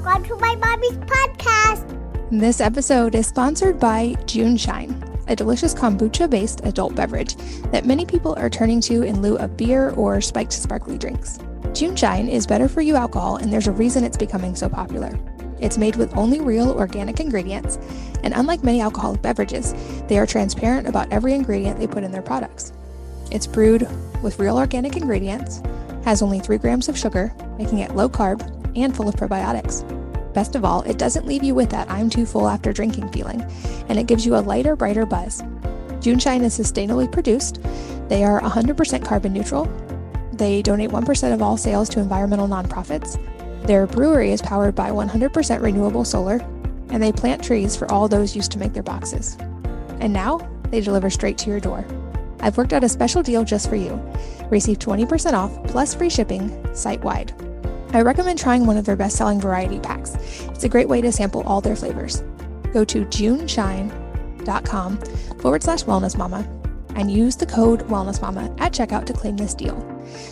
Welcome to my mommy's podcast. This episode is sponsored by June Shine, a delicious kombucha based adult beverage that many people are turning to in lieu of beer or spiked sparkly drinks. June Shine is better for you alcohol, and there's a reason it's becoming so popular. It's made with only real organic ingredients, and unlike many alcoholic beverages, they are transparent about every ingredient they put in their products. It's brewed with real organic ingredients, has only 3 grams of sugar, making it low carb and full of probiotics. Best of all, it doesn't leave you with that I'm too full after drinking feeling, and it gives you a lighter, brighter buzz. June Shine is sustainably produced. They are 100% carbon neutral. They donate 1% of all sales to environmental nonprofits. Their brewery is powered by 100% renewable solar, and they plant trees for all those used to make their boxes. And now, they deliver straight to your door. I've worked out a special deal just for you. Receive 20% off plus free shipping site wide. I recommend trying one of their best selling variety packs. It's a great way to sample all their flavors. Go to juneshine.com forward slash wellness mama and use the code wellness mama at checkout to claim this deal.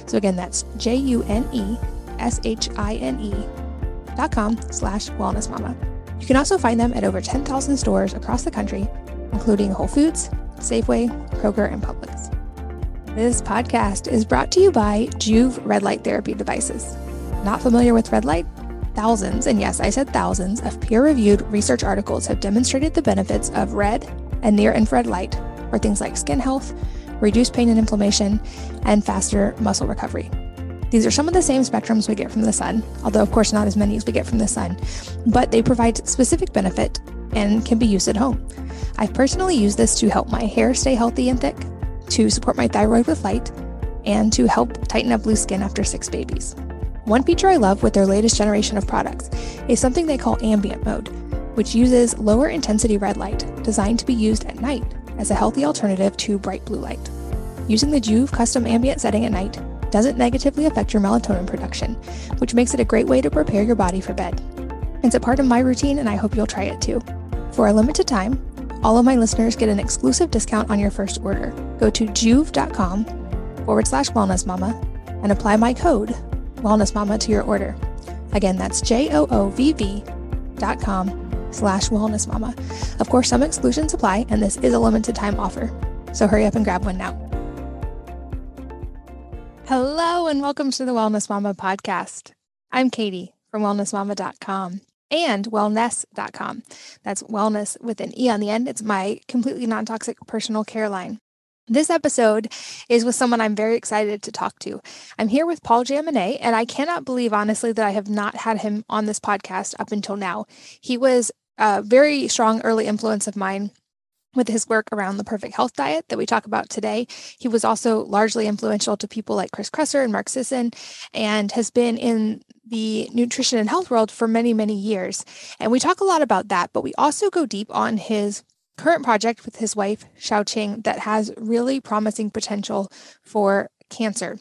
So again, that's J U N E S H I N E dot com slash wellness mama. You can also find them at over 10,000 stores across the country, including Whole Foods, Safeway, Kroger, and Publix. This podcast is brought to you by Joovv Red Light Therapy Devices. Not familiar with red light? Thousands, and yes, I said thousands, of peer reviewed research articles have demonstrated the benefits of red and near infrared light for things like skin health, reduced pain and inflammation, and faster muscle recovery. These are some of the same spectrums we get from the sun, although, of course, not as many as we get from the sun, but they provide specific benefit and can be used at home. I've personally used this to help my hair stay healthy and thick, to support my thyroid with light, and to help tighten up loose skin after six babies. One feature I love with their latest generation of products is something they call ambient mode, which uses lower intensity red light designed to be used at night as a healthy alternative to bright blue light. Using the Joovv custom ambient setting at night doesn't negatively affect your melatonin production, which makes it a great way to prepare your body for bed. It's a part of my routine, and I hope you'll try it too. For a limited time, all of my listeners get an exclusive discount on your first order. Go to joovv.com forward slash wellness mama and apply my code wellness mama to your order. Again, that's J O O V V dot com slash wellness mama. Of course, some exclusions apply, and this is a limited time offer. So hurry up and grab one now. Hello, and welcome to the Wellness Mama podcast. I'm Katie from wellnessmama.com and wellnesse.com. That's wellness with an E on the end. It's my completely non toxic personal care line. This episode is with someone I'm very excited to talk to. I'm here with Paul Jaminet, and I cannot believe, honestly, that I have not had him on this podcast up until now. He was a very strong early influence of mine with his work around the perfect health diet that we talk about today. He was also largely influential to people like Chris Kresser and Mark Sisson and has been in the nutrition and health world for many, many years. And we talk a lot about that, but we also go deep on his current project with his wife, Shou-Ching, that has really promising potential for cancer.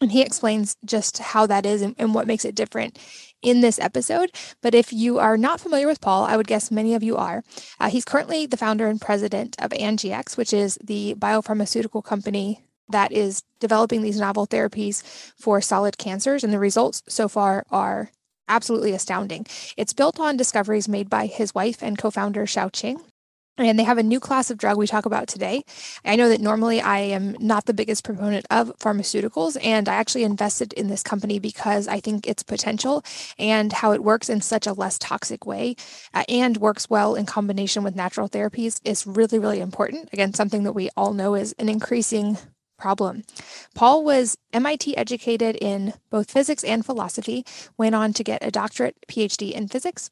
And he explains just how that is and, and, what makes it different in this episode. But if you are not familiar with Paul, I would guess many of you are. Uh, he's currently the founder and president of Angiex, which is the biopharmaceutical company that is developing these novel therapies for solid cancers. And the results so far are absolutely astounding. It's built on discoveries made by his wife and co founder Shou-Ching, and they have a new class of drug we talk about today. I know that normally I am not the biggest proponent of pharmaceuticals, and I actually invested in this company because I think its potential and how it works in such a less toxic way uh, and works well in combination with natural therapies is really, really important. Again, something that we all know is an increasing problem. Paul was MIT educated in both physics and philosophy, went on to get a doctorate PhD in physics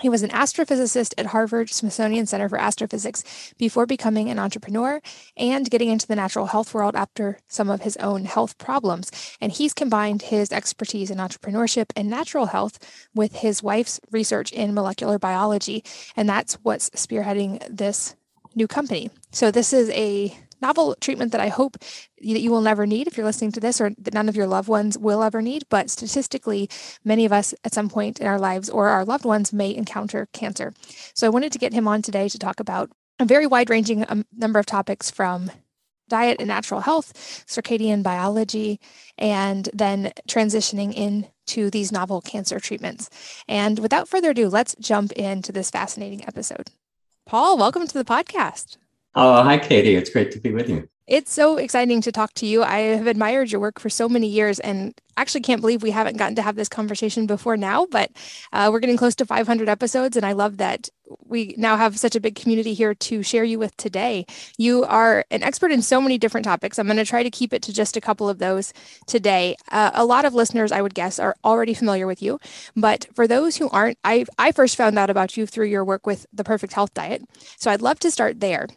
he was an astrophysicist at Harvard Smithsonian Center for Astrophysics before becoming an entrepreneur and getting into the natural health world after some of his own health problems. And he's combined his expertise in entrepreneurship and natural health with his wife's research in molecular biology. And that's what's spearheading this new company. So, this is a novel treatment that I hope that you will never need if you're listening to this or that none of your loved ones will ever need. But statistically, many of us at some point in our lives or our loved ones may encounter cancer. So I wanted to get him on today to talk about a very wide ranging um, number of topics from diet and natural health, circadian biology, and then transitioning into these novel cancer treatments. And without further ado, let's jump into this fascinating episode. Paul, welcome to the podcast. Oh, hi, Katie. It's great to be with you. It's so exciting to talk to you. I have admired your work for so many years and actually can't believe we haven't gotten to have this conversation before now, but uh, we're getting close to 500 episodes. And I love that we now have such a big community here to share you with today. You are an expert in so many different topics. I'm going to try to keep it to just a couple of those today. Uh, a lot of listeners, I would guess, are already familiar with you. But for those who aren't, I, I first found out about you through your work with the Perfect Health Diet. So I'd love to start there.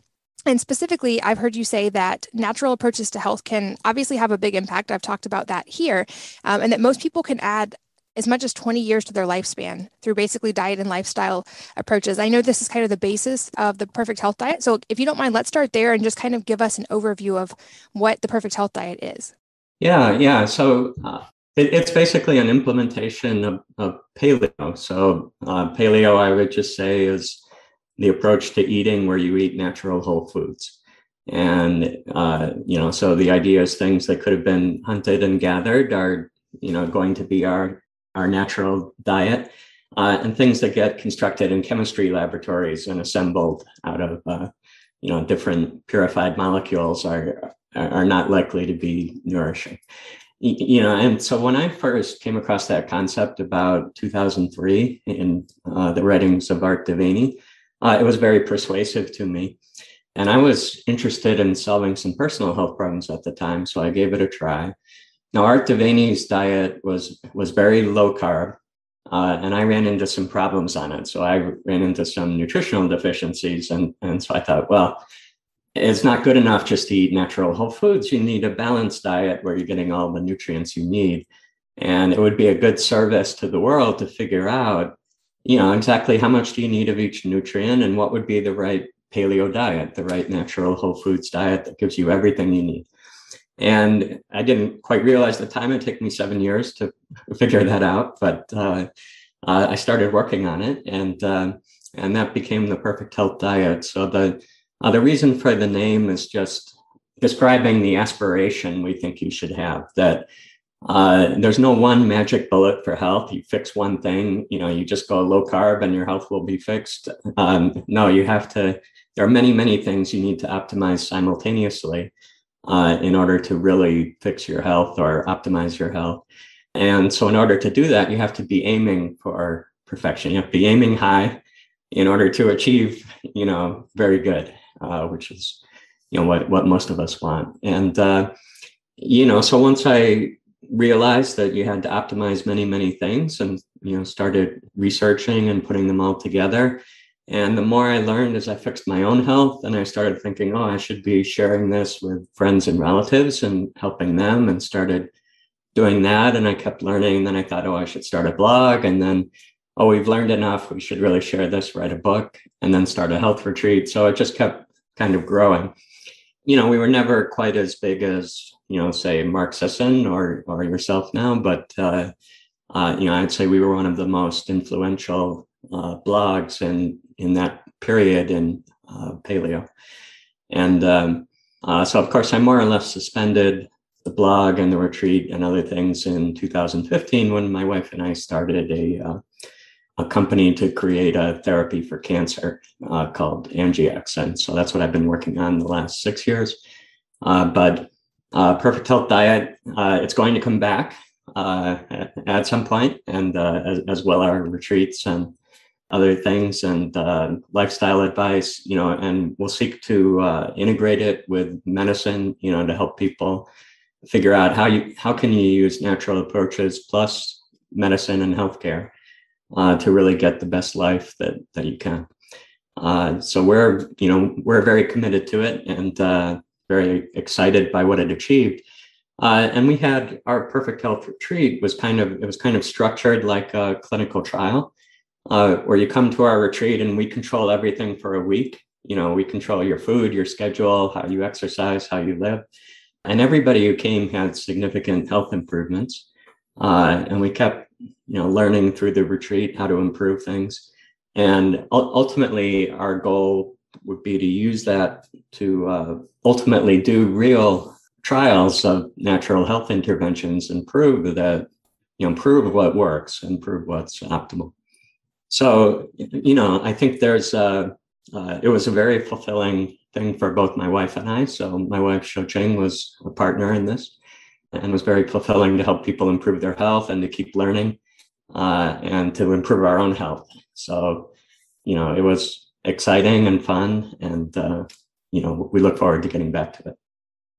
And specifically, I've heard you say that natural approaches to health can obviously have a big impact. I've talked about that here, um, and that most people can add as much as 20 years to their lifespan through basically diet and lifestyle approaches. I know this is kind of the basis of the perfect health diet. So, if you don't mind, let's start there and just kind of give us an overview of what the perfect health diet is. Yeah, yeah. So, uh, it, it's basically an implementation of, of paleo. So, uh, paleo, I would just say, is the approach to eating where you eat natural whole foods. And, uh, you know, so the idea is things that could have been hunted and gathered are, you know, going to be our, our natural diet. Uh, and things that get constructed in chemistry laboratories and assembled out of, uh, you know, different purified molecules are, are not likely to be nourishing you know and so when i first came across that concept about 2003 in uh, the writings of Art De Vany uh, it was very persuasive to me. And I was interested in solving some personal health problems at the time, so I gave it a try. Now, Art De Vany's diet was was very low carb, uh, and I ran into some problems on it. So I ran into some nutritional deficiencies, and and so I thought, well, it's not good enough just to eat natural whole foods. You need a balanced diet where you're getting all the nutrients you need, and it would be a good service to the world to figure out you know exactly how much do you need of each nutrient and what would be the right paleo diet the right natural whole foods diet that gives you everything you need. And i didn't quite realize the time. It took me seven years to figure that out but uh, uh, i started working on it and uh, and that became the perfect health diet. So the uh, the reason for the name is just describing the aspiration we think you should have that uh, there's no one magic bullet for health. You fix one thing, you know, you just go low carb and your health will be fixed. Um, no, you have to, there are many, many things you need to optimize simultaneously uh, in order to really fix your health or optimize your health. And so, in order to do that, you have to be aiming for perfection. You have to be aiming high in order to achieve, you know, very good, uh, which is, you know, what, what most of us want. And, uh, you know, so once I realized that you had to optimize many many things and you know started researching and putting them all together. And the more i learned as i fixed my own health and i started thinking oh i should be sharing this with friends and relatives and helping them and started doing that. And i kept learning then i thought oh i should start a blog and then oh we've learned enough. We should really share this write a book and then start a health retreat. So it just kept kind of growing you know we were never quite as big as you know, say Mark Sisson or or yourself now, but uh, uh, you know, I'd say we were one of the most influential uh, blogs in in that period in uh, paleo, and um, uh, so of course I more or less suspended the blog and the retreat and other things in 2015 when my wife and I started a uh, a company to create a therapy for cancer called Angiex, and so that's what I've been working on the last six years. but uh, Perfect Health Diet, uh, it's going to come back uh, at some point, and uh, as, as, well our retreats and other things and uh, lifestyle advice, you know, and we'll seek to uh, integrate it with medicine, you know, to help people figure out how you how can you use natural approaches plus medicine and healthcare to really get the best life that that you can. so we're you know we're very committed to it and very excited by what it achieved. Uh, and we had our perfect health retreat was kind of it was kind of structured like a clinical trial, uh, where you come to our retreat and we control everything for a week. You know, we control your food, your schedule, how you exercise, how you live, and everybody who came had significant health improvements. Uh, and we kept you know learning through the retreat how to improve things. And ultimately, our goal would be to use that to uh, ultimately do real trials of natural health interventions and prove that you know prove what works and prove what's optimal. So you know i think there's a, uh, it was a very fulfilling thing for both my wife and i. So my wife Shou-Ching was a partner in this and was very fulfilling to help people improve their health and to keep learning uh, and to improve our own health. So you know it was exciting and fun and uh, you know we look forward to getting back to it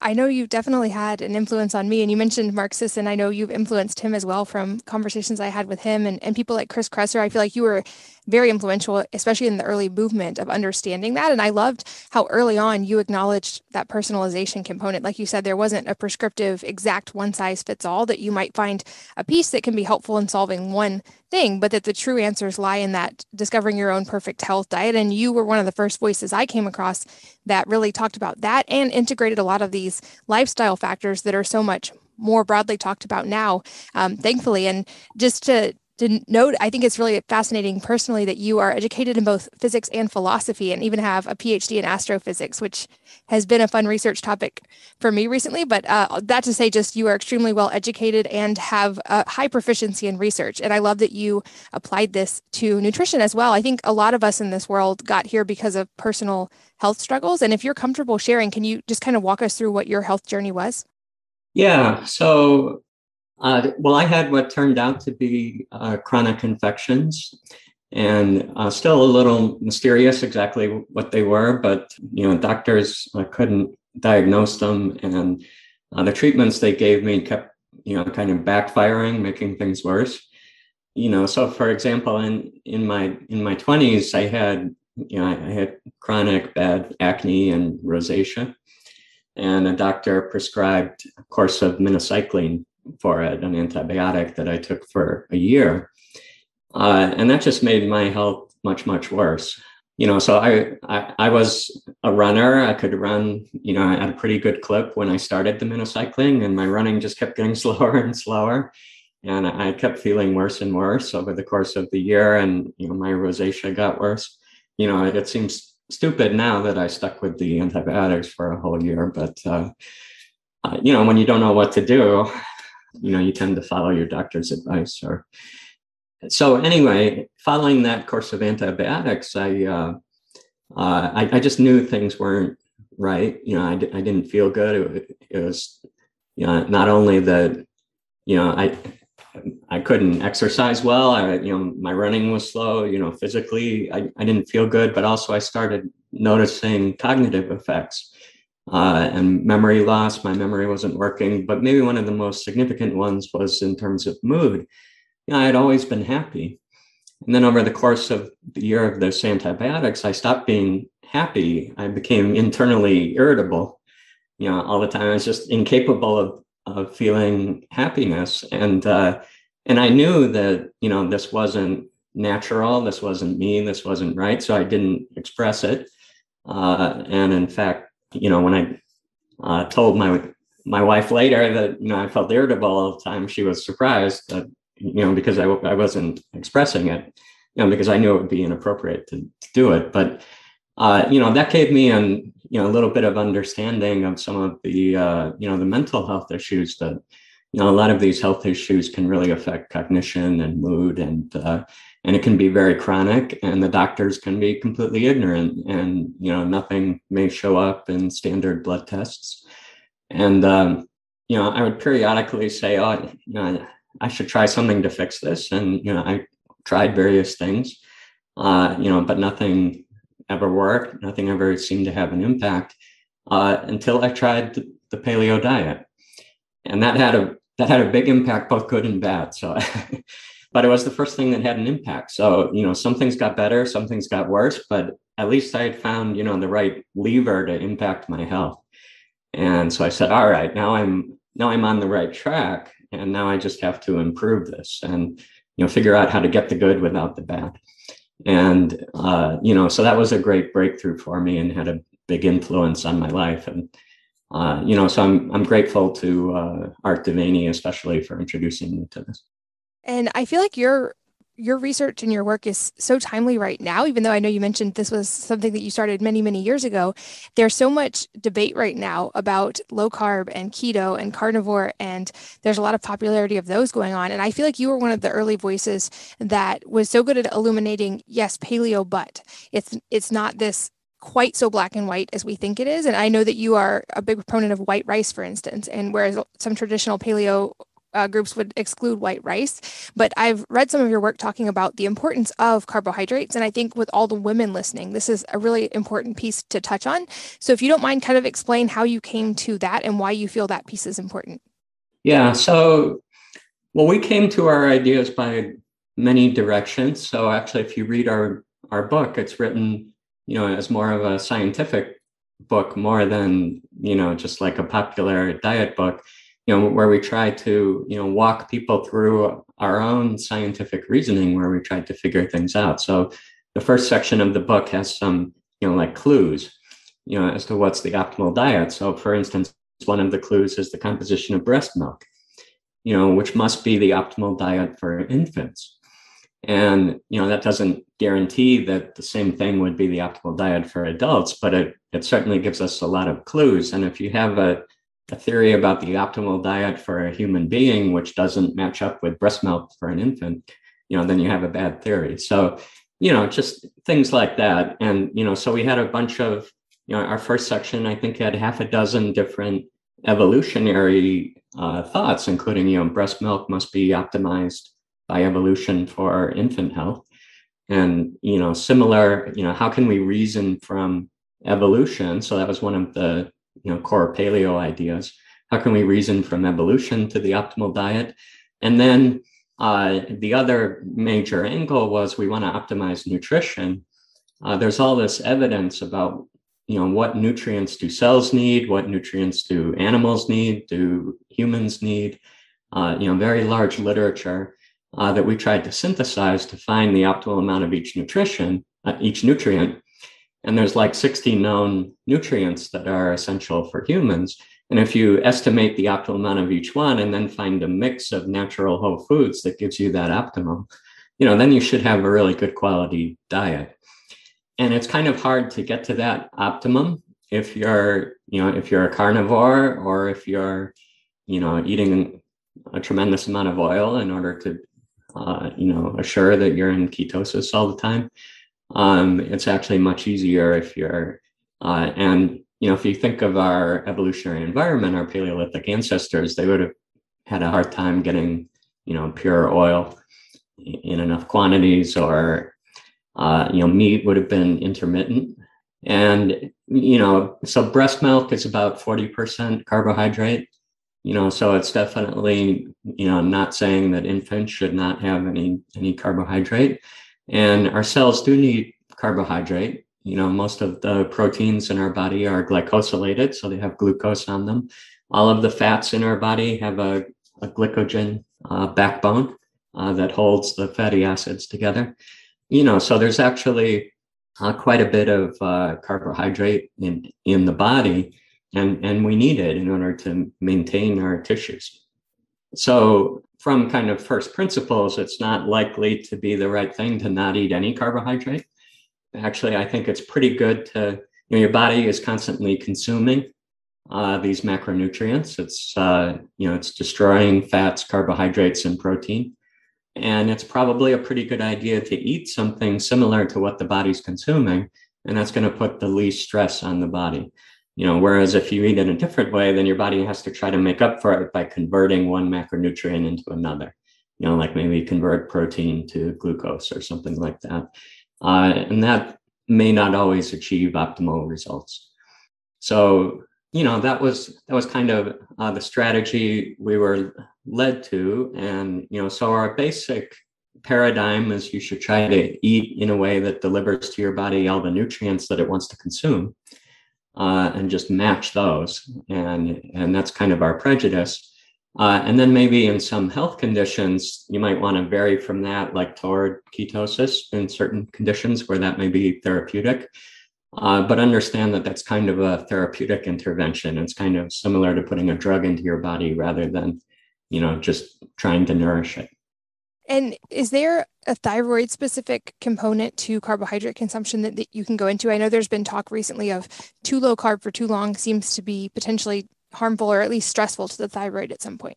I know you've definitely had an influence on me. And you mentioned Mark Sisson. I know you've influenced him as well from conversations I had with him and, and people like Chris Kresser. I feel like you were very influential, especially in the early movement of understanding that. And I loved how early on you acknowledged that personalization component. Like you said, there wasn't a prescriptive, exact one size fits all, that you might find a piece that can be helpful in solving one thing, but that the true answers lie in that discovering your own perfect health diet. And you were one of the first voices I came across that really talked about that and integrated a lot of these lifestyle factors that are so much more broadly talked about now, um, thankfully. And just to to note, I think it's really fascinating personally that you are educated in both physics and philosophy and even have a PhD in astrophysics, which has been a fun research topic for me recently. But uh, that to say, just you are extremely well educated and have a high proficiency in research. And I love that you applied this to nutrition as well. I think a lot of us in this world got here because of personal health struggles. And if you're comfortable sharing, can you just kind of walk us through what your health journey was? Yeah. So uh, well, I had what turned out to be uh, chronic infections, and uh, still a little mysterious exactly what they were. But you know, doctors uh, couldn't diagnose them, and uh, the treatments they gave me kept you know kind of backfiring, making things worse. You know, so for example, in in my in my twenties, I had you know I, I had chronic bad acne and rosacea, and a doctor prescribed a course of minocycline for it, an antibiotic that I took for a year. Uh, and that just made my health much, much worse. You know, so I, I, I was a runner. I could run, you know, at a pretty good clip when I started the minocycline, and my running just kept getting slower and slower. And I kept feeling worse and worse over the course of the year. And, you know, my rosacea got worse. You know, it, it seems stupid now that I stuck with the antibiotics for a whole year, but, uh, uh, you know, when you don't know what to do, you know you tend to follow your doctor's advice or so anyway following that course of antibiotics i uh, uh, I, I, just knew things weren't right. You know I, I didn't feel good. It, it was you know not only that you know i i couldn't exercise well. I you know my running was slow you know physically i, I didn't feel good but also i started noticing cognitive effects uh, and memory loss. My memory wasn't working, but maybe one of the most significant ones was in terms of mood. You know, I had always been happy. And then over the course of the year of those antibiotics, I stopped being happy. I became internally irritable. You know, all the time I was just incapable of, of feeling happiness. And uh, and I knew that, you know, this wasn't natural, this wasn't me, this wasn't right. So I didn't express it. Uh, and in fact, you know, when I uh, told my my wife later that you know I felt irritable all the time, she was surprised that you know because I I wasn't expressing it, you know, because I knew it would be inappropriate to, to do it. But uh, you know that gave me an you know a little bit of understanding of some of the uh, you know the mental health issues that you know a lot of these health issues can really affect cognition and mood and uh, and it can be very chronic and the doctors can be completely ignorant and you know nothing may show up in standard blood tests. And um, you know i would periodically say oh you know i should try something to fix this and you know i tried various things uh, you know but nothing ever worked nothing ever seemed to have an impact uh, until i tried the paleo diet. And that had a that had a big impact both good and bad so but it was the first thing that had an impact. So, you know, some things got better, some things got worse, but at least I had found, you know, the right lever to impact my health. And so I said, all right, now I'm now I'm on the right track. And now I just have to improve this and, you know, figure out how to get the good without the bad. And uh, you know, so that was a great breakthrough for me and had a big influence on my life. And uh, you know, so I'm I'm grateful to uh, Art De Vany especially for introducing me to this. And I feel like your your research and your work is so timely right now, even though I know you mentioned this was something that you started many, many years ago. There's so much debate right now about low carb and keto and carnivore, and there's a lot of popularity of those going on. And I feel like you were one of the early voices that was so good at illuminating, yes, paleo, but it's it's not this quite so black and white as we think it is. And I know that you are a big proponent of white rice, for instance, and whereas some traditional paleo uh, groups would exclude white rice. But I've read some of your work talking about the importance of carbohydrates. And I think with all the women listening, this is a really important piece to touch on. So if you don't mind, kind of explain how you came to that and why you feel that piece is important. Yeah. So, well, we came to our ideas by many directions. So actually, if you read our our book, it's written, you know, as more of a scientific book more than you know just like a popular diet book you know, where we try to, you know, walk people through our own scientific reasoning where we try to figure things out. So the first section of the book has some, you know, like clues, you know, as to what's the optimal diet. So for instance, one of the clues is the composition of breast milk, you know, which must be the optimal diet for infants. And, you know, that doesn't guarantee that the same thing would be the optimal diet for adults, but it, it certainly gives us a lot of clues. And if you have a, a theory about the optimal diet for a human being, which doesn't match up with breast milk for an infant, you know, then you have a bad theory. So, you know, just things like that. And, you know, so we had a bunch of, you know, our first section, I think, had half a dozen different evolutionary uh, thoughts, including, you know, breast milk must be optimized by evolution for infant health. And, you know, similar, you know, how can we reason from evolution? So that was one of the you know core paleo ideas. How can we reason from evolution to the optimal diet? And then uh, the other major angle was we want to optimize nutrition. Uh, there's all this evidence about you know what nutrients do cells need what nutrients do animals need do humans need uh, you know very large literature uh, that we tried to synthesize to find the optimal amount of each nutrition uh, each nutrient and there's like 60 known nutrients that are essential for humans. And if you estimate the optimal amount of each one and then find a mix of natural whole foods that gives you that optimum, you know, then you should have a really good quality diet. And it's kind of hard to get to that optimum if you're, you know, if you're a carnivore or if you're, you know, eating a tremendous amount of oil in order to, uh, you know, assure that you're in ketosis all the time. Um, it's actually much easier if you're, uh, and you know, if you think of our evolutionary environment, our Paleolithic ancestors, they would have had a hard time getting, you know, pure oil in enough quantities, or uh, you know, meat would have been intermittent. And you know, so breast milk is about forty percent carbohydrate. You know, so it's definitely you know I'm not saying that infants should not have any any carbohydrate and our cells do need carbohydrate. You know, most of the proteins in our body are glycosylated, so they have glucose on them. All of the fats in our body have a, a glycogen uh, backbone uh, that holds the fatty acids together. You know, so there's actually uh, quite a bit of uh, carbohydrate in, in the body, and, and we need it in order to maintain our tissues. So, from kind of first principles, it's not likely to be the right thing to not eat any carbohydrate. Actually, I think it's pretty good to, you know, your body is constantly consuming uh, these macronutrients. It's, uh, you know, it's destroying fats, carbohydrates, and protein. And it's probably a pretty good idea to eat something similar to what the body's consuming. And that's going to put the least stress on the body you know whereas if you eat in a different way then your body has to try to make up for it by converting one macronutrient into another. You know like maybe convert protein to glucose or something like that. Uh, and that may not always achieve optimal results. So you know that was that was kind of uh, the strategy we were led to. And you know so our basic paradigm is you should try to eat in a way that delivers to your body all the nutrients that it wants to consume uh, and just match those. And, and that's kind of our prejudice. Uh, and then maybe in some health conditions, you might want to vary from that, like toward ketosis in certain conditions where that may be therapeutic. Uh, but understand that that's kind of a therapeutic intervention. It's kind of similar to putting a drug into your body rather than, you know, just trying to nourish it. And is there a thyroid specific component to carbohydrate consumption that, that you can go into? I know there's been talk recently of too low carb for too long seems to be potentially harmful or at least stressful to the thyroid at some point.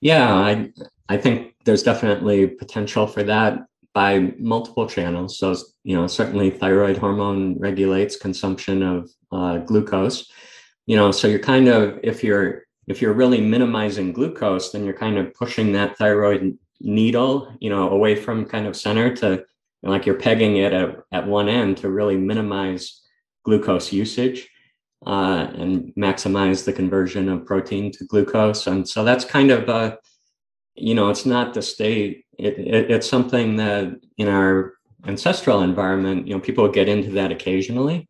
Yeah, I I think there's definitely potential for that by multiple channels. So you know, certainly thyroid hormone regulates consumption of uh, glucose. You know, so you're kind of if you're if you're really minimizing glucose, then you're kind of pushing that thyroid needle, you know, away from kind of center to like you're pegging it at, at one end to really minimize glucose usage uh, and maximize the conversion of protein to glucose. And so that's kind of, uh, you know, it's not the state. It, it, it's something that in our ancestral environment, you know, people get into that occasionally,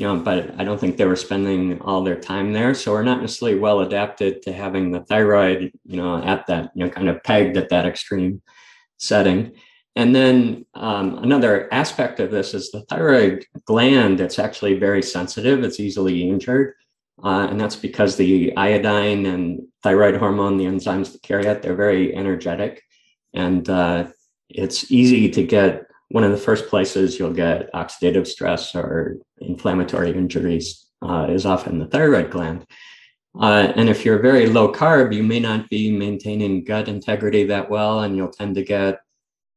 you know, but I don't think they were spending all their time there. So we're not necessarily well adapted to having the thyroid, you know, at that, you know, kind of pegged at that extreme setting. And then um, another aspect of this is the thyroid gland. It's actually very sensitive. It's easily injured. Uh, and that's because the iodine and thyroid hormone, the enzymes that carry it, they're very energetic. And uh, it's easy to get one of the first places you'll get oxidative stress or inflammatory injuries uh, is often the thyroid gland. Uh, and if you're very low carb, you may not be maintaining gut integrity that well, and you'll tend to get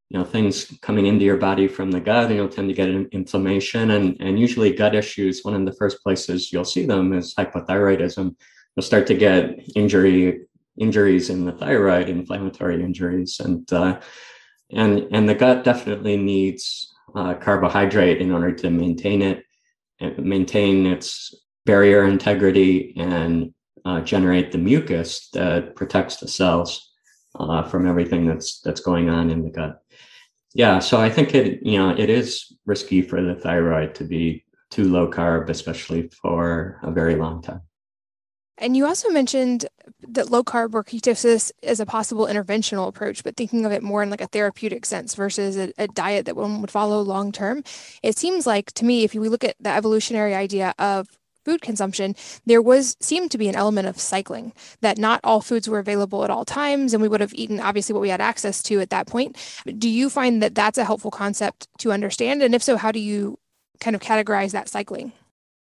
you know things coming into your body from the gut and you'll tend to get inflammation. And and usually gut issues one of the first places you'll see them is hypothyroidism. You'll start to get injury injuries in the thyroid inflammatory injuries. And uh, and and the gut definitely needs uh, carbohydrate in order to maintain it maintain its barrier integrity and uh, generate the mucus that protects the cells uh, from everything that's that's going on in the gut. Yeah so i think it you know it is risky for the thyroid to be too low carb especially for a very long time. And you also mentioned that low carb or ketosis is a possible interventional approach, but thinking of it more in like a therapeutic sense versus a, a diet that one would follow long term. It seems like to me, if we look at the evolutionary idea of food consumption, there was seemed to be an element of cycling that not all foods were available at all times, and we would have eaten obviously what we had access to at that point. Do you find that that's a helpful concept to understand? And if so, how do you kind of categorize that cycling?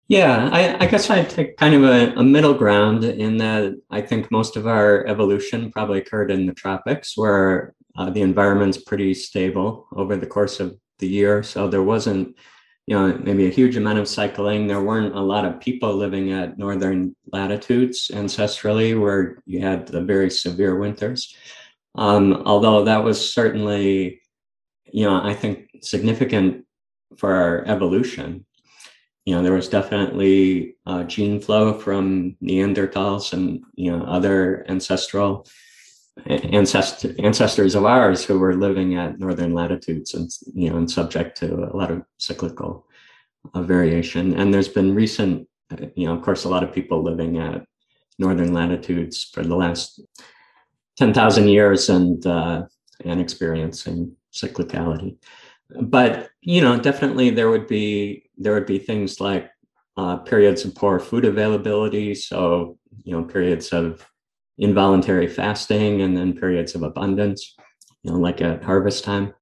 Yeah, I, I guess I'd take kind of a, a, middle ground in that I think most of our evolution probably occurred in the tropics where uh, the environment's pretty stable over the course of the year. So there wasn't you know, maybe a huge amount of cycling. There weren't a lot of people living at northern latitudes ancestrally where you had the very severe winters. Um, although that was certainly, you know, I think significant for our evolution. You know, there was definitely uh, gene flow from Neanderthals and, you know, other ancestral ancestor, ancestors of ours who were living at northern latitudes and you know and subject to a lot of cyclical uh, variation. And there's been recent you know of course a lot of people living at northern latitudes for the last 10,000 years and uh, and experiencing cyclicality. But you know definitely there would be there would be things like uh, periods of poor food availability so you know periods of involuntary fasting and then periods of abundance, you know, like at harvest time.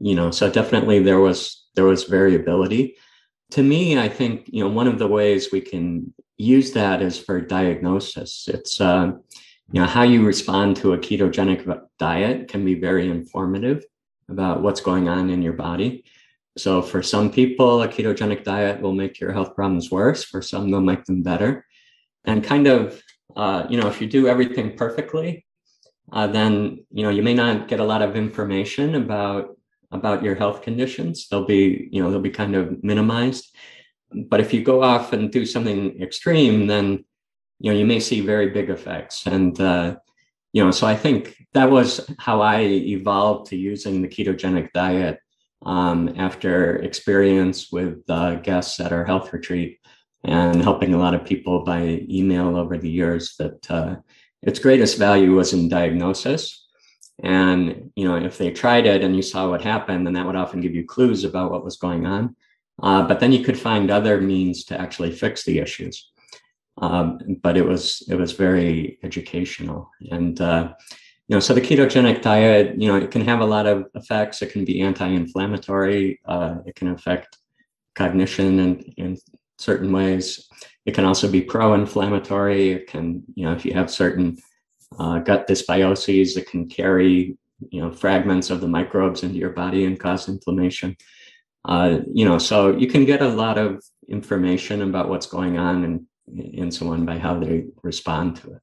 You know, so definitely there was there was variability. To me, I think you know one of the ways we can use that is for diagnosis. It's uh, you know how you respond to a ketogenic diet can be very informative about what's going on in your body. So for some people, a ketogenic diet will make your health problems worse. For some, they'll make them better. And kind of uh, you know, if you do everything perfectly, uh, then you know you may not get a lot of information about about your health conditions. They'll be you know they'll be kind of minimized. But if you go off and do something extreme, then you know you may see very big effects. And uh, you know, so I think that was how I evolved to using the ketogenic diet um, after experience with uh, guests at our health retreat and helping a lot of people by email over the years that uh, its greatest value was in diagnosis. And you know, if they tried it and you saw what happened, then that would often give you clues about what was going on. Uh, but then you could find other means to actually fix the issues. Um, but it was it was very educational, and uh, you know, so the ketogenic diet, you know, it can have a lot of effects. It can be anti-inflammatory. Uh, it can affect cognition in, in certain ways. It can also be pro-inflammatory. It can, you know, if you have certain uh, gut dysbioses, it can carry, you know, fragments of the microbes into your body and cause inflammation. Uh, you know, so you can get a lot of information about what's going on and in someone by how they respond to it.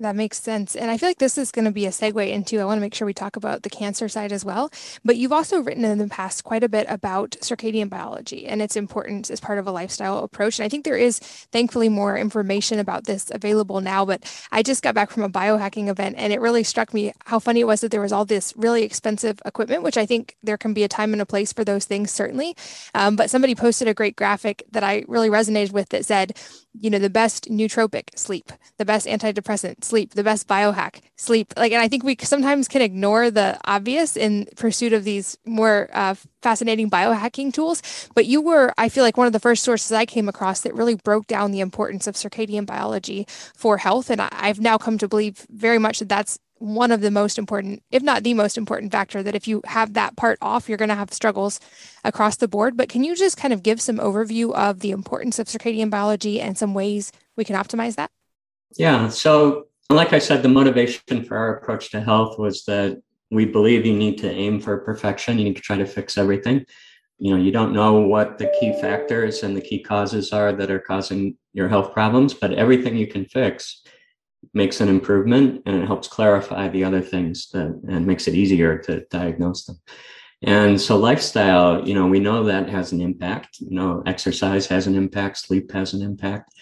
That makes sense. And I feel like this is going to be a segue into, I want to make sure we talk about the cancer side as well. But you've also written in the past quite a bit about circadian biology and its importance as part of a lifestyle approach. And I think there is thankfully more information about this available now. But I just got back from a biohacking event and it really struck me how funny it was that there was all this really expensive equipment, which I think there can be a time and a place for those things, certainly. Um, but somebody posted a great graphic that I really resonated with that said, you know, the best nootropic sleep, the best antidepressant sleep, the best biohack sleep. Like, and I think we sometimes can ignore the obvious in pursuit of these more uh, fascinating biohacking tools. But you were, I feel like, one of the first sources I came across that really broke down the importance of circadian biology for health. And I've now come to believe very much that that's one of the most important, if not the most important factor, that if you have that part off, you're going to have struggles across the board. But can you just kind of give some overview of the importance of circadian biology and some ways we can optimize that? Yeah. So, like I said, the motivation for our approach to health was that we believe you need to aim for perfection. You need to try to fix everything. You know, you don't know what the key factors and the key causes are that are causing your health problems, but everything you can fix makes an improvement and it helps clarify the other things that and makes it easier to diagnose them. And so lifestyle, you know, we know that has an impact. You know, exercise has an impact, sleep has an impact.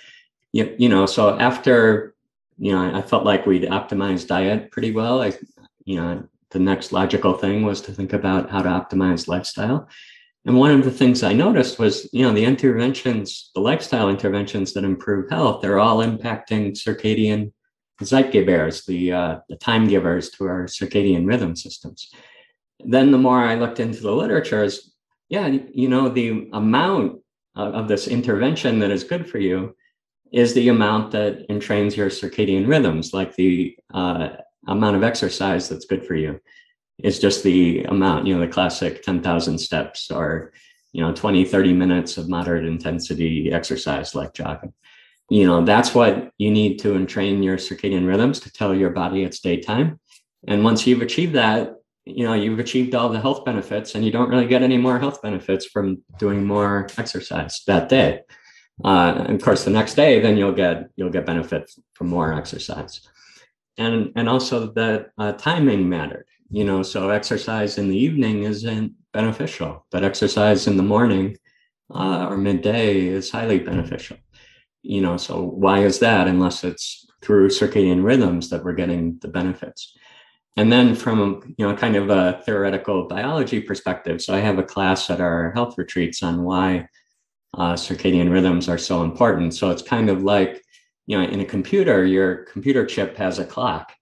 You, you know, so after, you know, I felt like we'd optimized diet pretty well. I, you know, the next logical thing was to think about how to optimize lifestyle. And one of the things I noticed was, you know, the interventions, the lifestyle interventions that improve health, they're all impacting circadian Zeitgebers, the, uh, the time givers to our circadian rhythm systems. Then the more I looked into the literature is, yeah, you know, the amount of, of this intervention that is good for you is the amount that entrains your circadian rhythms, like the uh, amount of exercise that's good for you is just the amount, you know, the classic 10,000 steps or, you know, 20, 30 minutes of moderate intensity exercise like jogging you know that's what you need to entrain your circadian rhythms to tell your body it's daytime. And once you've achieved that you know you've achieved all the health benefits and you don't really get any more health benefits from doing more exercise that day. Uh, and of course the next day then you'll get you'll get benefits from more exercise. And and also that uh, timing mattered you know so exercise in the evening isn't beneficial but exercise in the morning uh, or midday is highly beneficial you know so why is that unless it's through circadian rhythms that we're getting the benefits? And then from you know kind of a theoretical biology perspective so i have a class at our health retreats on why uh, circadian rhythms are so important. So it's kind of like you know in a computer your computer chip has a clock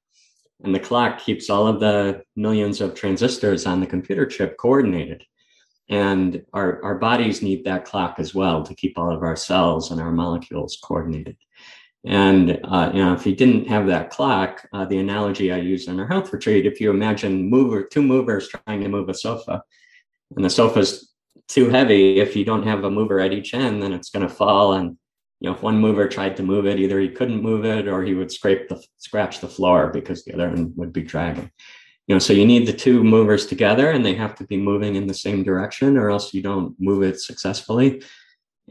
and the clock keeps all of the millions of transistors on the computer chip coordinated and our, our bodies need that clock as well to keep all of our cells and our molecules coordinated. And uh, you know, if you didn't have that clock, uh, the analogy I use in our health retreat, if you imagine mover two movers trying to move a sofa, and the sofa's too heavy, if you don't have a mover at each end, then it's going to fall. And you know, if one mover tried to move it, either he couldn't move it or he would scrape the scratch the floor because the other one would be dragging you know so you need the two movers together and they have to be moving in the same direction or else you don't move it successfully.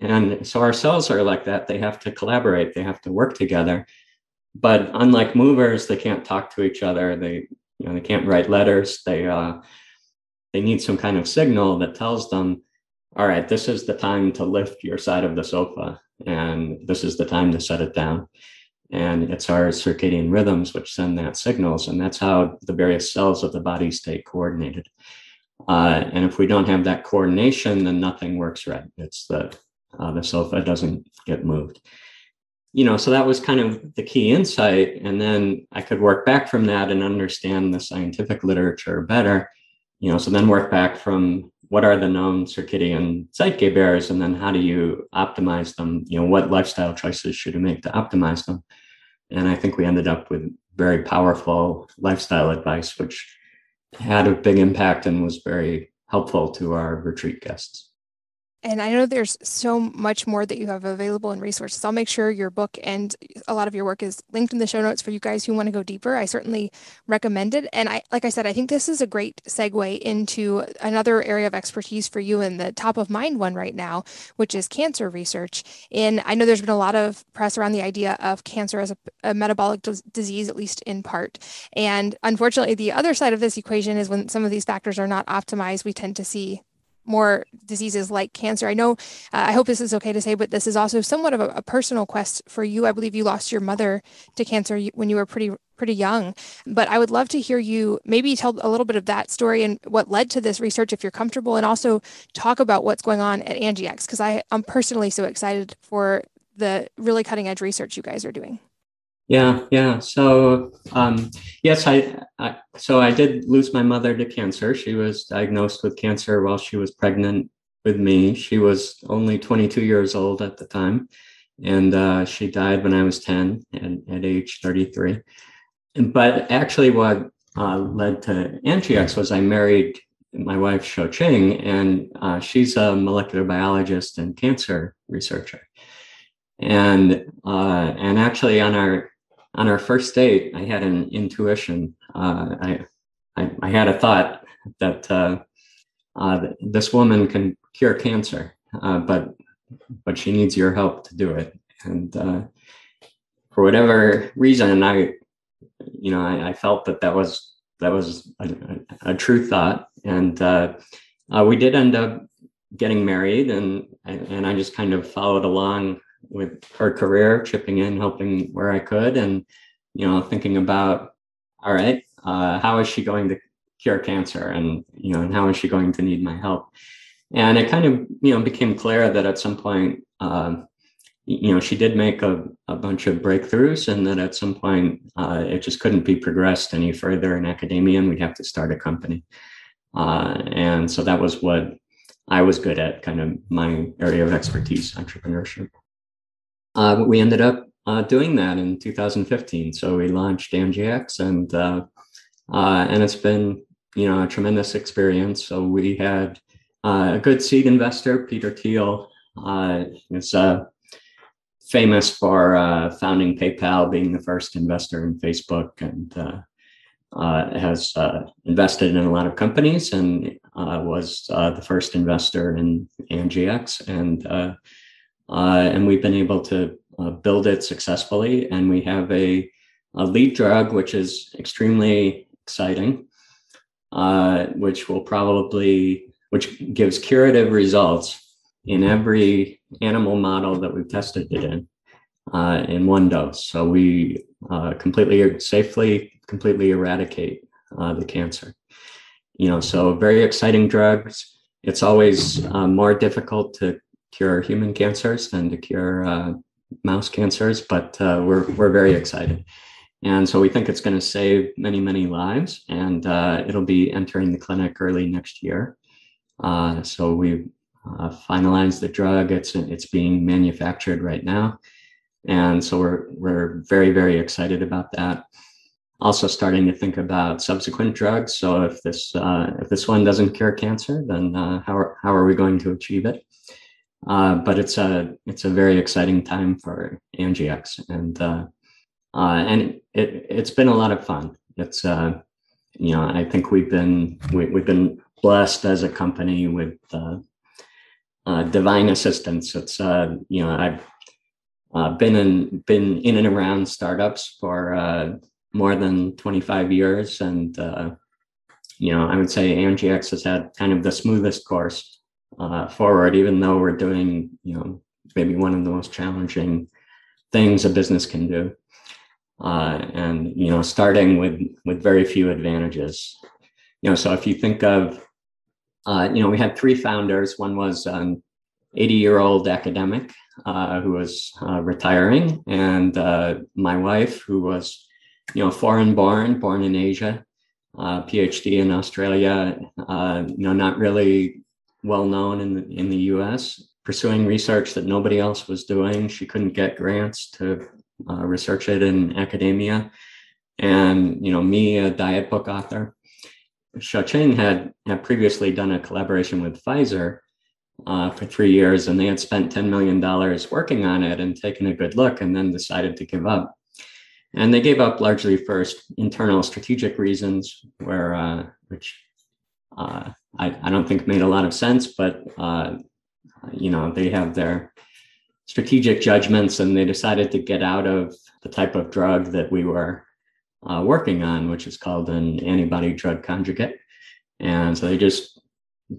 And so our cells are like that. They have to collaborate. They have to work together. But unlike movers they can't talk to each other. They you know they can't write letters. They uh they need some kind of signal that tells them all right this is the time to lift your side of the sofa and this is the time to set it down and it's our circadian rhythms which send that signals. And that's how the various cells of the body stay coordinated. Uh, and if we don't have that coordination, then nothing works right. It's the, uh, the sofa doesn't get moved. You know, so that was kind of the key insight. And then I could work back from that and understand the scientific literature better. You know, so then work back from what are the known circadian Zeitgebers, and then how do you optimize them? You know, what lifestyle choices should you make to optimize them? And I think we ended up with very powerful lifestyle advice, which had a big impact and was very helpful to our retreat guests. And I know there's so much more that you have available in resources. I'll make sure your book and a lot of your work is linked in the show notes for you guys who want to go deeper. I certainly recommend it. And I, like I said, I think this is a great segue into another area of expertise for you and the top of mind one right now, which is cancer research. And I know there's been a lot of press around the idea of cancer as a, a metabolic d- disease, at least in part. And unfortunately, the other side of this equation is when some of these factors are not optimized, we tend to see more diseases like cancer. I know, uh, I hope this is okay to say, but this is also somewhat of a, a, personal quest for you. I believe you lost your mother to cancer when you were pretty pretty young. But I would love to hear you maybe tell a little bit of that story and what led to this research, if you're comfortable, and also talk about what's going on at Angiex because I'm personally so excited for the really cutting edge research you guys are doing. Yeah, yeah. So, um, yes, I, I, so I did lose my mother to cancer. She was diagnosed with cancer while she was pregnant with me. She was only 22 years old at the time, and uh, she died when I was 10 and at age 33. But actually, what uh, led to Angiex was I married my wife Shou Ching, and uh, she's a molecular biologist and cancer researcher. And uh, and actually, on our on our first date, I had an intuition. Uh, I, I, I had a thought that uh, uh, this woman can cure cancer, uh, but but she needs your help to do it. And uh, for whatever reason, I you know I, I, felt that that was that was a, a, true thought, and uh, we did end up getting married, and and I just kind of followed along with her career, chipping in, helping where I could, and you know, thinking about, all right, uh, how is she going to cure cancer, and you know, and how is she going to need my help? And it kind of you know became clear that at some point, uh, you know, she did make a, a bunch of breakthroughs, and that at some point uh, it just couldn't be progressed any further in academia, and we'd have to start a company. Uh, and so that was what I was good at, kind of my area of expertise, entrepreneurship uh, we ended up uh, doing that in 2015. So we launched Angiex, and uh, uh, and it's been you know a tremendous experience. So we had uh, a good seed investor, Peter Thiel, uh, is famous for founding PayPal, being the first investor in Facebook, and has invested in a lot of companies, and was the first investor in Angiex, and uh, and we've been able to uh, build it successfully. And we have a, a lead drug, which is extremely exciting, uh, which will probably, which gives curative results in every animal model that we've tested it in, uh, in one dose. So we uh, completely safely, completely eradicate uh, the cancer. You know, so very exciting drugs. It's always more difficult to cure human cancers and to cure uh, mouse cancers, but uh, we're we're very excited, and so we think it's going to save many many lives, and uh, it'll be entering the clinic early next year. Uh, so we uh, finalized the drug; it's it's being manufactured right now, and so we're we're very very excited about that. Also, starting to think about subsequent drugs. So if this uh, if this one doesn't cure cancer, then how are, how are we going to achieve it? Uh, but it's a it's a very exciting time for Angiex, and uh, uh, and it it's been a lot of fun. It's uh, you know I think we've been we, have been blessed as a company with uh, uh, divine assistance. It's you know I've been in been in and around startups for more than 25 years, and you know I would say Angiex has had kind of the smoothest course uh, forward, even though we're doing, you know, maybe one of the most challenging things a business can do. Uh, and you know, starting with with very few advantages. You know, so if you think of, uh, you know, we had three founders. One was an 80 year old academic uh, who was uh, retiring, and uh, my wife, who was, you know, foreign born, born in Asia, uh, PhD in Australia. you know, not really well known in the, in the US, pursuing research that nobody else was doing. She couldn't get grants to uh, research it in academia. and you know me, a diet book author. Shou-Ching had had previously done a collaboration with Pfizer uh, for three years, and they had spent ten million dollars working on it and taken a good look, and then decided to give up. And they gave up largely first internal strategic reasons, where uh, which uh, I, I don't think made a lot of sense, but uh, you know they have their strategic judgments, and they decided to get out of the type of drug that we were uh, working on, which is called an antibody drug conjugate. And so they just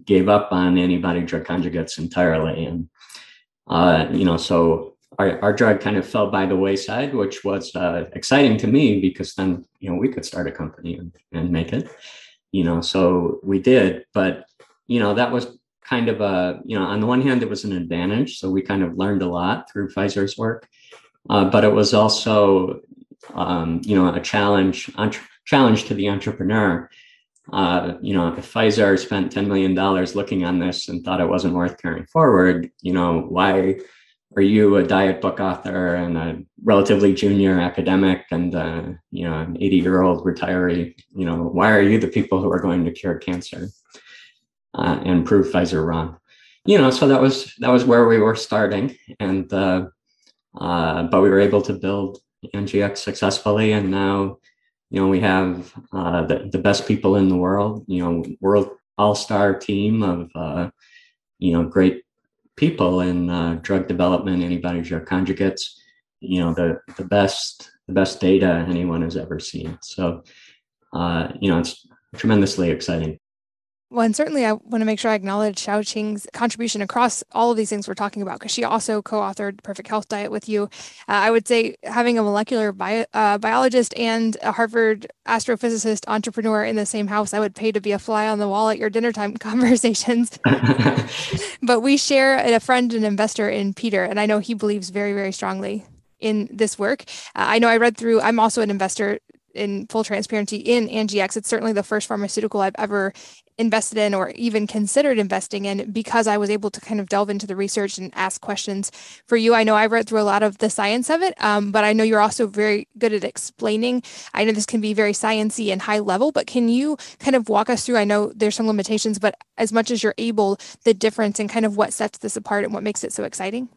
gave up on antibody drug conjugates entirely. And, uh, you know, so our, our drug kind of fell by the wayside, which was uh, exciting to me because then, you know, we could start a company and, and make it, you know, so we did. But, you know, that was kind of a, you know, on the one hand, it was an advantage. So we kind of learned a lot through Pfizer's work. Uh, but it was also, um, you know, a challenge, entre- challenge to the entrepreneur. Uh, you know, if Pfizer spent $10 million looking on this and thought it wasn't worth carrying forward, you know, why are you a diet book author and a relatively junior academic and, uh, you know, an 80 year old retiree? You know, why are you the people who are going to cure cancer uh, and prove Pfizer wrong? You know, so that was that was where we were starting, and uh, uh, but we were able to build Angiex successfully, and now, you know, we have uh, the, the best people in the world. You know, world all-star team of uh, you know great people in uh, drug development, Antibodies conjugates. You know, the the best the best data anyone has ever seen. So, uh, you know, it's tremendously exciting. Well, and certainly I want to make sure I acknowledge Shou-Ching's contribution across all of these things we're talking about because she also co authored Perfect Health Diet with you. Uh, I would say having a molecular bio, uh, biologist and a Harvard astrophysicist entrepreneur in the same house, I would pay to be a fly on the wall at your dinner time conversations. but we share a friend and investor in Peter, and I know he believes very, very strongly in this work. Uh, I know I read through, I'm also an investor in full transparency in Angiex. It's certainly the first pharmaceutical I've ever invested in or even considered investing in because I was able to kind of delve into the research and ask questions for you. I know I've read through a lot of the science of it, um, but I know you're also very good at explaining. I know this can be very sciency and high level, but can you kind of walk us through? I know there's some limitations, but as much as you're able, the difference and kind of what sets this apart and what makes it so exciting.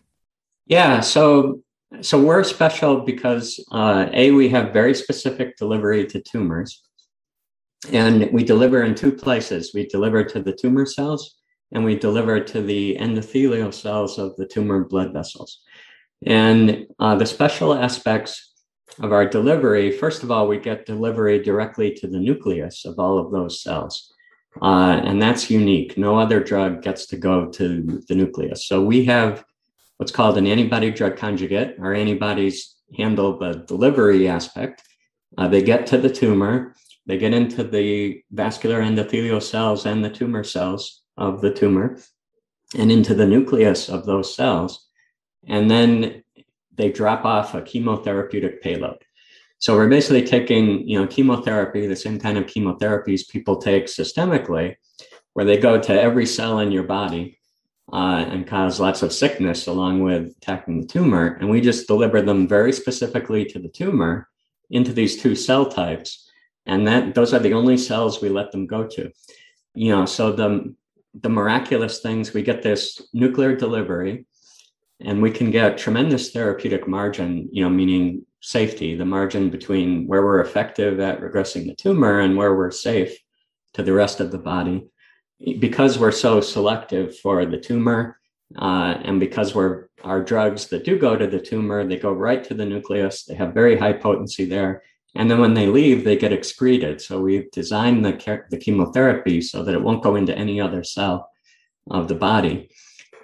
Yeah. So so we're special because uh, a we have very specific delivery to tumors and we deliver in two places. We deliver to the tumor cells and we deliver to the endothelial cells of the tumor blood vessels. And uh, the special aspects of our delivery, first of all, we get delivery directly to the nucleus of all of those cells. Uh, and that's unique. No other drug gets to go to the nucleus. So we have what's called an antibody drug conjugate. Our antibodies handle the delivery aspect. Uh, they get to the tumor they get into the vascular endothelial cells and the tumor cells of the tumor and into the nucleus of those cells. And then they drop off a chemotherapeutic payload. So we're basically taking, you know, chemotherapy, the same kind of chemotherapies people take systemically, where they go to every cell in your body uh, and cause lots of sickness along with attacking the tumor. And we just deliver them very specifically to the tumor into these two cell types and that those are the only cells we let them go to. You know so the the miraculous things we get this nuclear delivery and we can get tremendous therapeutic margin you know meaning safety the margin between where we're effective at regressing the tumor and where we're safe to the rest of the body. Because we're so selective for the tumor uh, and because we're our drugs that do go to the tumor they go right to the nucleus. They have very high potency there and then when they leave, they get excreted. So we've designed the, the chemotherapy so that it won't go into any other cell of the body.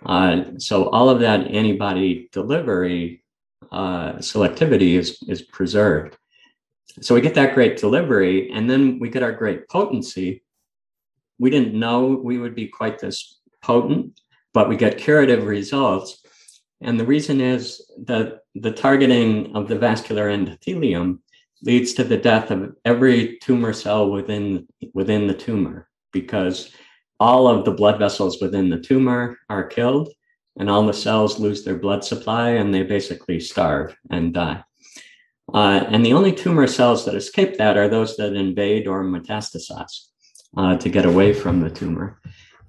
Uh, so all of that antibody delivery uh, selectivity is, is preserved. So we get that great delivery, and then we get our great potency. We didn't know we would be quite this potent, but we get curative results. And the reason is that the targeting of the vascular endothelium leads to the death of every tumor cell within within the tumor because all of the blood vessels within the tumor are killed and all the cells lose their blood supply and they basically starve and die Uh, and the only tumor cells that escape that are those that invade or metastasize uh, to get away from the tumor.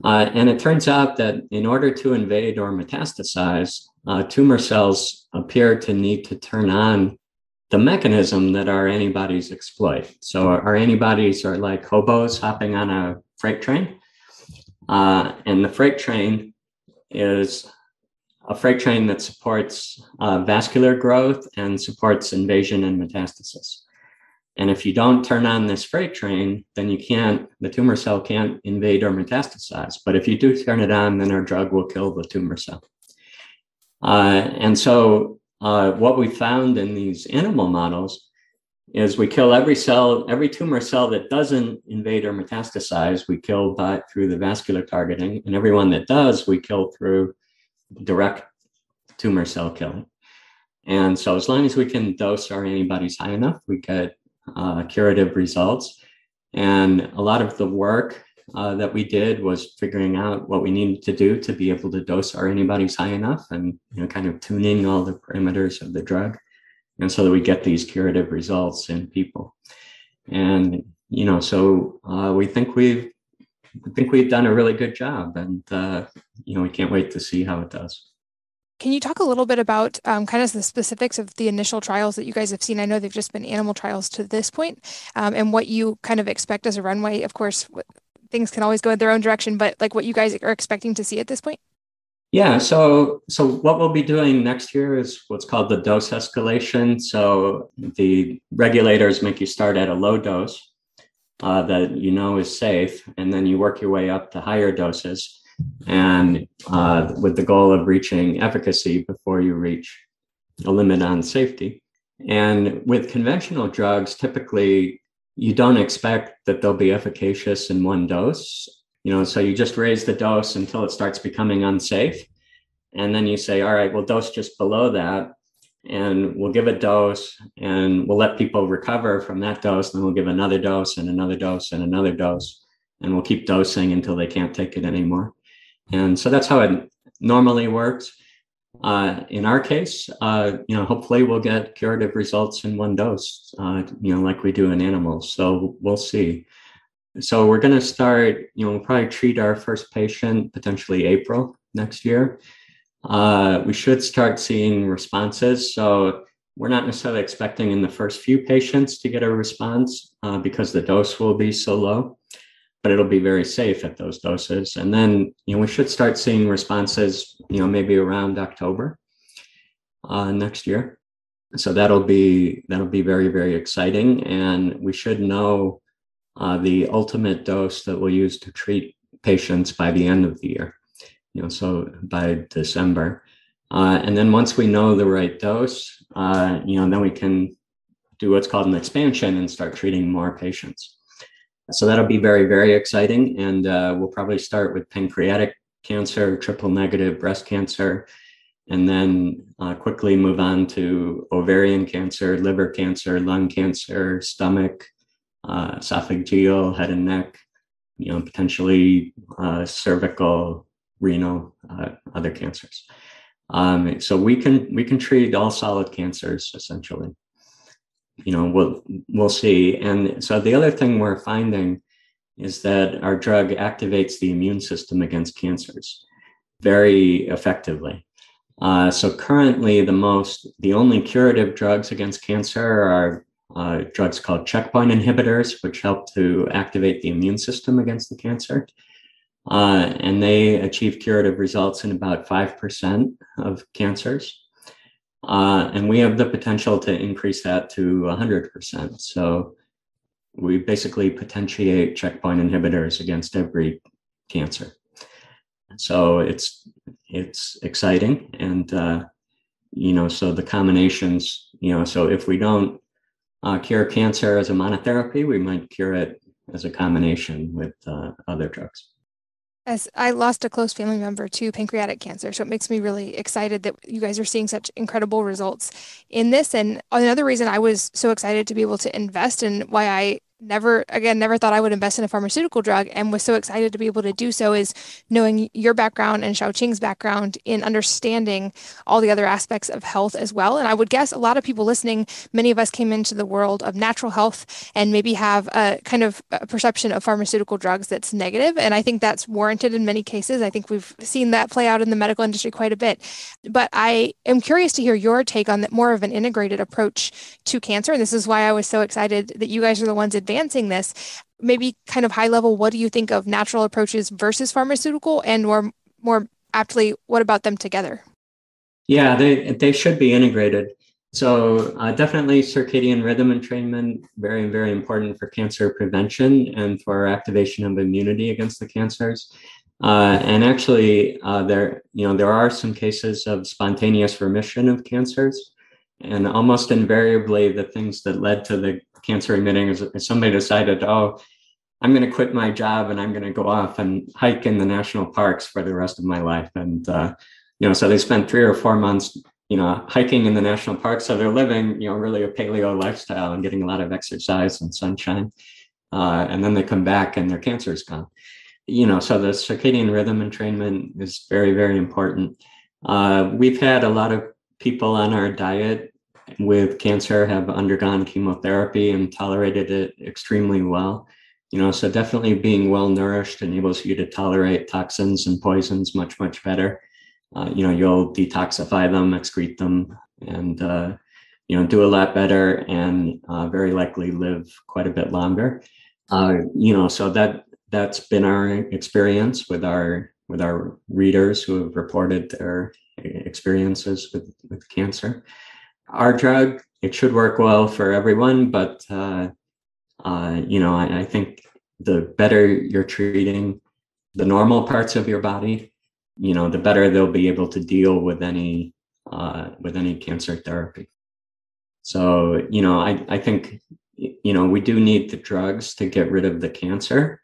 Uh, and it turns out that in order to invade or metastasize, uh, tumor cells appear to need to turn on the mechanism that our antibodies exploit. So our antibodies are like hobos hopping on a freight train. Uh, and the freight train is a freight train that supports uh, vascular growth and supports invasion and metastasis. And if you don't turn on this freight train, then you can't, the tumor cell can't invade or metastasize. But if you do turn it on, then our drug will kill the tumor cell. Uh, and so, uh, what we found in these animal models is we kill every cell, every tumor cell that doesn't invade or metastasize, we kill by, through the vascular targeting, and everyone that does, we kill through direct tumor cell killing. And so, as long as we can dose our antibodies high enough, we get uh, curative results. And a lot of the work uh, that we did was figuring out what we needed to do to be able to dose our antibodies high enough and you know, kind of tuning all the parameters of the drug. And so that we get these curative results in people. And, you know, so uh, we think we've, think we've done a really good job and, uh, you know, we can't wait to see how it does. Can you talk a little bit about um, kind of the specifics of the initial trials that you guys have seen? I know they've just been animal trials to this point, um, and what you kind of expect as a runway. Of course, things can always go in their own direction, but like what you guys are expecting to see at this point. Yeah, so so what we'll be doing next year is what's called the dose escalation. So the regulators make you start at a low dose uh, that you know is safe, and then you work your way up to higher doses and uh, with the goal of reaching efficacy before you reach a limit on safety. And with conventional drugs, typically you don't expect that they'll be efficacious in one dose. You know, so you just raise the dose until it starts becoming unsafe. And then you say, all right, we'll dose just below that. And we'll give a dose and we'll let people recover from that dose. Then we'll give another dose and another dose and another dose. And we'll keep dosing until they can't take it anymore. And so that's how it normally works. Uh, in our case, uh, you know, hopefully we'll get curative results in one dose, uh, you know, like we do in animals. So we'll see. So we're going to start, you know, we'll probably treat our first patient potentially April next year. Uh, we should start seeing responses. So we're not necessarily expecting in the first few patients to get a response uh, because the dose will be so low but it'll be very safe at those doses. And then, you know, we should start seeing responses, you know, maybe around October uh, next year. So that'll be that'll be very very exciting, and we should know uh, the ultimate dose that we'll use to treat patients by the end of the year. You know, so by December, uh, and then once we know the right dose, uh, you know, then we can do what's called an expansion and start treating more patients. So that'll be very, very exciting. And uh, we'll probably start with pancreatic cancer, triple negative breast cancer, and then uh, quickly move on to ovarian cancer, liver cancer, lung cancer, stomach, uh, esophageal, head and neck, you know, potentially uh, cervical, renal, uh, other cancers. Um, so we can we can treat all solid cancers essentially you know we'll we'll see. And so the other thing we're finding is that our drug activates the immune system against cancers very effectively. Uh, so currently the most the only curative drugs against cancer are uh, drugs called checkpoint inhibitors which help to activate the immune system against the cancer. Uh, and they achieve curative results in about 5% of cancers uh, and we have the potential to increase that to 100%. So we basically potentiate checkpoint inhibitors against every cancer. So it's it's exciting, and uh, you know, so the combinations, you know, so if we don't uh, cure cancer as a monotherapy, we might cure it as a combination with uh, other drugs. As I lost a close family member to pancreatic cancer, so it makes me really excited that you guys are seeing such incredible results in this. And another reason I was so excited to be able to invest and why I never again never thought I would invest in a pharmaceutical drug and was so excited to be able to do so is knowing your background and Shou-Ching's background in understanding all the other aspects of health as well. And I would guess a lot of people listening many of us came into the world of natural health and maybe have a kind of a perception of pharmaceutical drugs that's negative. and I think that's warranted in many cases. I think we've seen that play out in the medical industry quite a bit. But I am curious to hear your take on that more of an integrated approach to cancer. And this is why I was so excited that you guys are the ones advancing this maybe kind of high level what do you think of natural approaches versus pharmaceutical and more more aptly what about them together? Yeah they they should be integrated. So uh, definitely circadian rhythm entrainment very very important for cancer prevention and for activation of immunity against the cancers. Uh, and actually uh, there you know there are some cases of spontaneous remission of cancers. And almost invariably the things that led to the cancer remitting is, is somebody decided, oh, I'm going to quit my job and I'm going to go off and hike in the national parks for the rest of my life. And, uh, you know, so they spent three or four months, you know, hiking in the national parks. So they're living, you know, really a paleo lifestyle and getting a lot of exercise and sunshine. Uh, and then they come back and their cancer is gone. You know, so the circadian rhythm entrainment is very, very important. Uh, we've had a lot of people on our diet with cancer have undergone chemotherapy and tolerated it extremely well. You know, so definitely being well nourished enables you to tolerate toxins and poisons much, much better. Uh, you know, you'll detoxify them, excrete them, and uh, you know, do a lot better and uh, very likely live quite a bit longer. Uh, you know, so that that's been our experience with our with our readers who have reported their experiences with, with cancer. Our drug, it should work well for everyone, but uh, uh, you know, I, I, think the better you're treating the normal parts of your body, you know, the better they'll be able to deal with any uh, with any cancer therapy. So, you know, I, I think you know we do need the drugs to get rid of the cancer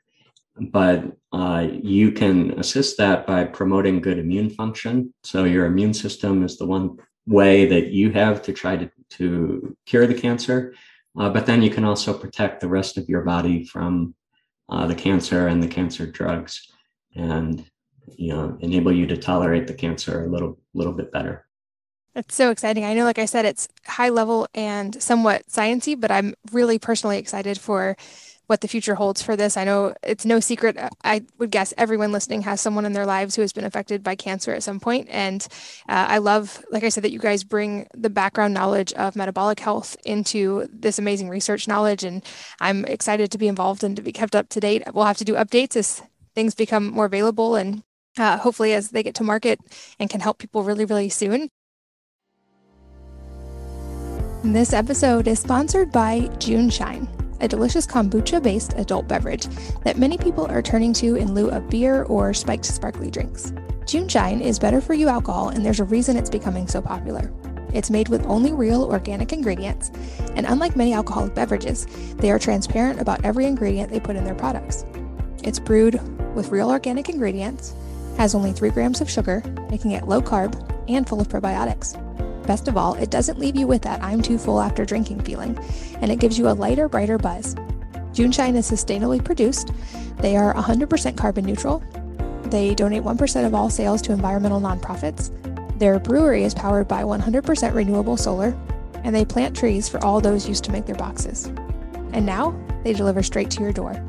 but uh, you can assist that by promoting good immune function. So your immune system is the one way that you have to try to, to cure the cancer. Uh, but then you can also protect the rest of your body from uh, the cancer and the cancer drugs and you know enable you to tolerate the cancer a little little bit better that's so exciting. I know, like I said, it's high level and somewhat sciency, but I'm really personally excited for what the future holds for this. I know it's no secret. Uh, I would guess everyone listening has someone in their lives who has been affected by cancer at some point. And uh, I love, like I said, that you guys bring the background knowledge of metabolic health into this amazing research knowledge. And I'm excited to be involved and to be kept up to date. We'll have to do updates as things become more available and uh, hopefully as they get to market and can help people really, really soon. This episode is sponsored by June Shine a delicious kombucha based adult beverage that many people are turning to in lieu of beer or spiked sparkly drinks. June Shine is better for you alcohol, and there's a reason it's becoming so popular. It's made with only real organic ingredients, and unlike many alcoholic beverages, they are transparent about every ingredient they put in their products. It's brewed with real organic ingredients, has only 3 grams of sugar, making it low carb and full of probiotics. Best of all, it doesn't leave you with that I'm too full after drinking feeling, and it gives you a lighter, brighter buzz. Juneshine is sustainably produced. They are 100% carbon neutral. They donate 1% of all sales to environmental nonprofits. Their brewery is powered by 100% renewable solar, and they plant trees for all those used to make their boxes. And now, they deliver straight to your door.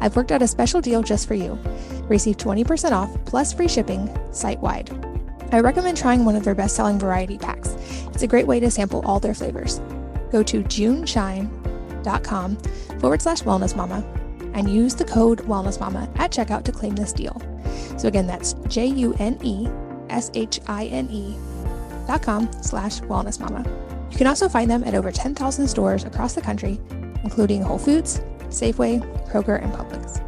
I've worked out a special deal just for you. Receive 20% off plus free shipping site wide. I recommend trying one of their best selling variety packs. It's a great way to sample all their flavors. Go to juneshine.com forward slash wellness mama and use the code wellness mama at checkout to claim this deal. So again, that's J U N E S H I N E dot com slash wellness mama. You can also find them at over 10,000 stores across the country, including Whole Foods, Safeway, Kroger, and Publix.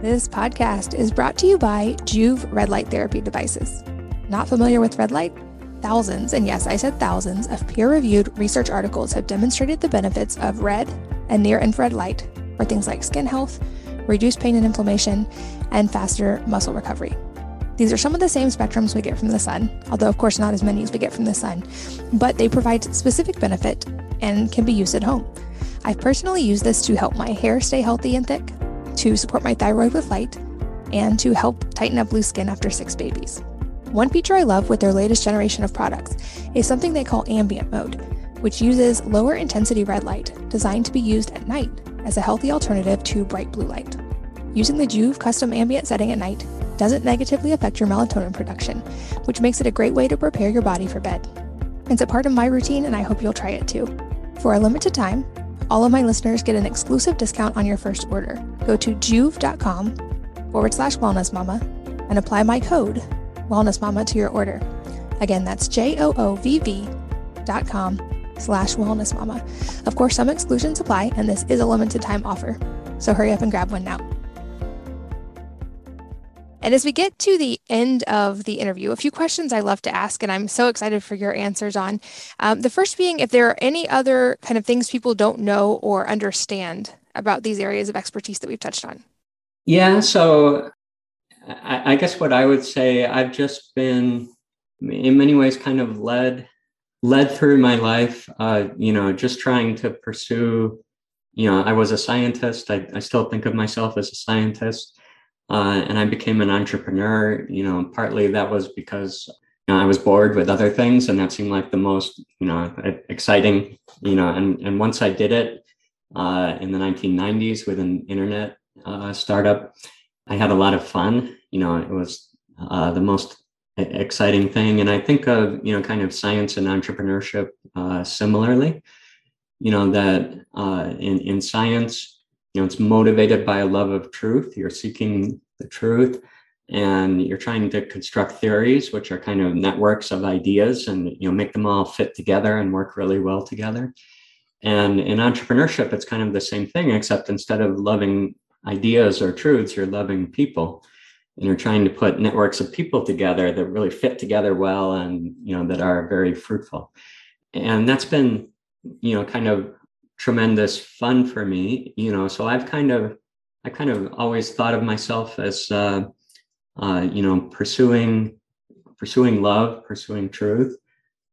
This podcast is brought to you by Joovv Red Light Therapy Devices. Not familiar with red light? Thousands, and yes, I said thousands, of peer reviewed research articles have demonstrated the benefits of red and near infrared light for things like skin health, reduced pain and inflammation, and faster muscle recovery. These are some of the same spectrums we get from the sun, although, of course, not as many as we get from the sun, but they provide specific benefit and can be used at home. I've personally used this to help my hair stay healthy and thick, to support my thyroid with light, and to help tighten up loose skin after six babies. One feature I love with their latest generation of products is something they call ambient mode, which uses lower intensity red light designed to be used at night as a healthy alternative to bright blue light. Using the Joovv custom ambient setting at night doesn't negatively affect your melatonin production, which makes it a great way to prepare your body for bed. It's a part of my routine, and I hope you'll try it too. For a limited time, all of my listeners get an exclusive discount on your first order. Go to joovv.com forward slash wellness mama and apply my code wellness mama to your order. Again, that's J O O V V dot com slash wellness mama. Of course, some exclusions apply, and this is a limited time offer. So hurry up and grab one now. And as we get to the end of the interview, a few questions I love to ask, and I'm so excited for your answers on. Um, the first being if there are any other kind of things people don't know or understand about these areas of expertise that we've touched on. Yeah, so I, I guess what I would say, I've just been, in many ways, kind of led led through my life. Uh, you know, just trying to pursue. You know, I was a scientist. I, I still think of myself as a scientist, uh, and I became an entrepreneur. You know, partly that was because you know, I was bored with other things, and that seemed like the most you know exciting. You know, and and once I did it uh, in the 1990s with an internet uh, startup, I had a lot of fun. You know, it was uh, the most exciting thing. And I think of, you know, kind of science and entrepreneurship uh, similarly. You know, that uh, in, in science, you know, it's motivated by a love of truth. You're seeking the truth and you're trying to construct theories, which are kind of networks of ideas and, you know, make them all fit together and work really well together. And in entrepreneurship, it's kind of the same thing, except instead of loving ideas or truths, you're loving people and you're trying to put networks of people together that really fit together well and you know that are very fruitful. And that's been you know kind of tremendous fun for me you know so i've kind of i kind of always thought of myself as uh, uh, you know pursuing pursuing love pursuing truth.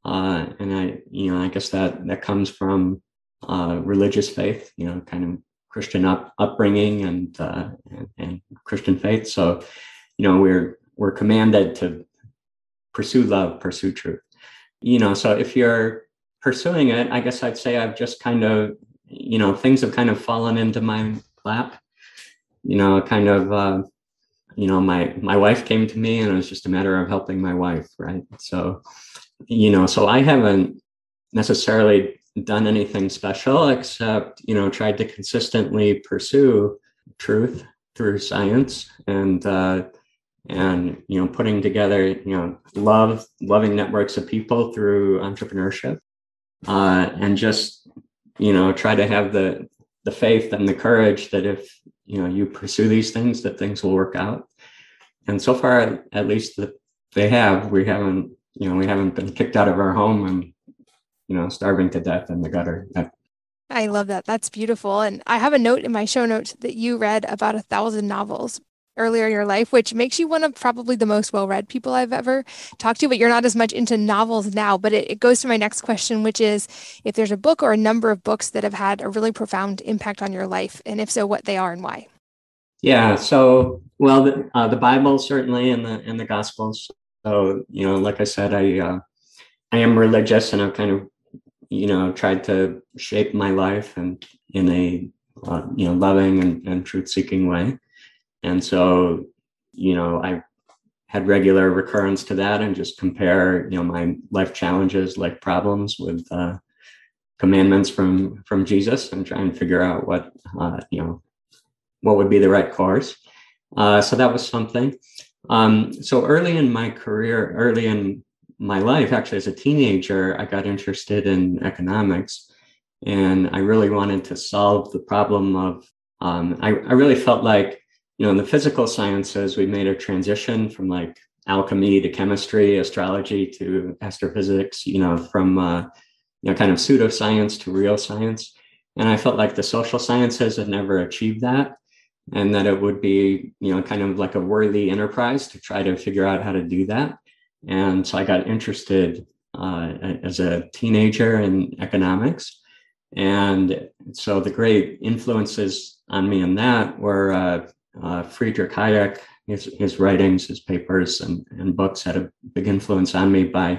Uh, and i you know i guess that that comes from uh, religious faith you know kind of Christian up, upbringing and, uh, and, and Christian faith. So, you know, we're we're commanded to pursue love, pursue truth. You know, so if you're pursuing it, I guess I'd say I've just kind of, you know, things have kind of fallen into my lap. You know, kind of, uh, you know, my my wife came to me, and it was just a matter of helping my wife, right? So, you know, so I haven't necessarily done anything special except you know tried to consistently pursue truth through science and uh, and you know putting together you know love loving networks of people through entrepreneurship uh, and just you know try to have the the faith and the courage that if you know you pursue these things that things will work out. And so far at least they have. We haven't you know we haven't been kicked out of our home and you know, starving to death in the gutter. I love that. That's beautiful. And I have a note in my show notes that you read about a thousand novels earlier in your life, which makes you one of probably the most well read people I've ever talked to, but you're not as much into novels now. But it, it, goes to my next question, which is if there's a book or a number of books that have had a really profound impact on your life, and if so, what they are and why. Yeah. So, well, the, uh, the Bible certainly and the and the Gospels. So, you know, like I said, I uh, I am religious, and I've kind of you know tried to shape my life and in a uh, you know loving and, and truth seeking way. And so you know i had regular recurrence to that and just compare you know my life challenges like problems with uh, commandments from from jesus and try and figure out what uh, you know what would be the right course. Uh, so that was something. Um, so early in my career early in my life, actually, as a teenager, I got interested in economics and I really wanted to solve the problem of, um, I, I really felt like, you know, in the physical sciences, we made a transition from like alchemy to chemistry, astrology to astrophysics, you know, from, uh, you know, kind of pseudoscience to real science. And I felt like the social sciences had never achieved that and that it would be, you know, kind of like a worthy enterprise to try to figure out how to do that. And so I got interested uh, as a teenager in economics. And so the great influences on me in that were uh, uh, Friedrich Hayek, his, his writings, his papers, and, and books had a big influence on me by,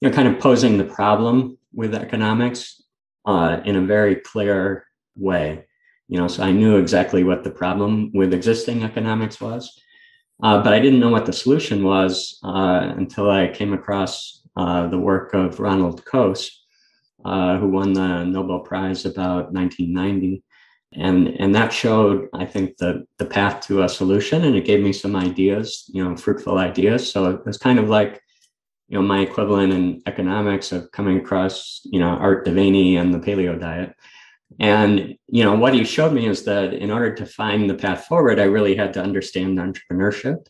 you know, kind of posing the problem with economics uh, in a very clear way. You know, so I knew exactly what the problem with existing economics was, uh, but I didn't know what the solution was uh, until I came across uh, the work of Ronald Coase, uh, who won the Nobel Prize about 1990. And, and that showed, I think, the, the path to a solution, and it gave me some ideas, you know, fruitful ideas. So it was kind of like, you know, my equivalent in economics of coming across, you know, Art de Vany and the paleo diet. And, you know, what he showed me is that in order to find the path forward, I really had to understand entrepreneurship.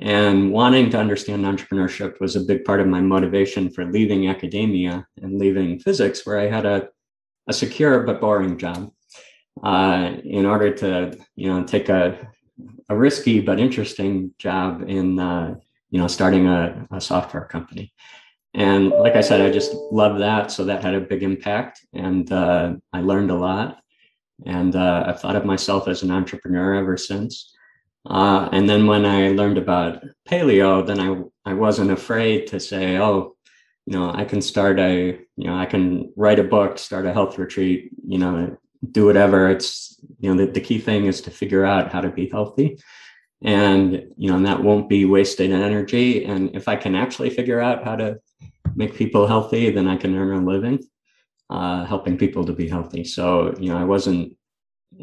And wanting to understand entrepreneurship was a big part of my motivation for leaving academia and leaving physics, where I had a, a secure but boring job. Uh, in order to, you know, take a, a risky but interesting job in, uh, you know, starting a, a software company. And like I said, I just love that. So that had a big impact, and uh, I learned a lot. And uh, I've thought of myself as an entrepreneur ever since. Uh, and then when I learned about paleo, then I I wasn't afraid to say, oh, you know, I can start a, you know, I can write a book, start a health retreat, you know, do whatever. It's, you know, the, the key thing is to figure out how to be healthy. And, you know, and that won't be wasted energy. And if I can actually figure out how to make people healthy, then I can earn a living uh, helping people to be healthy. So, you know, I wasn't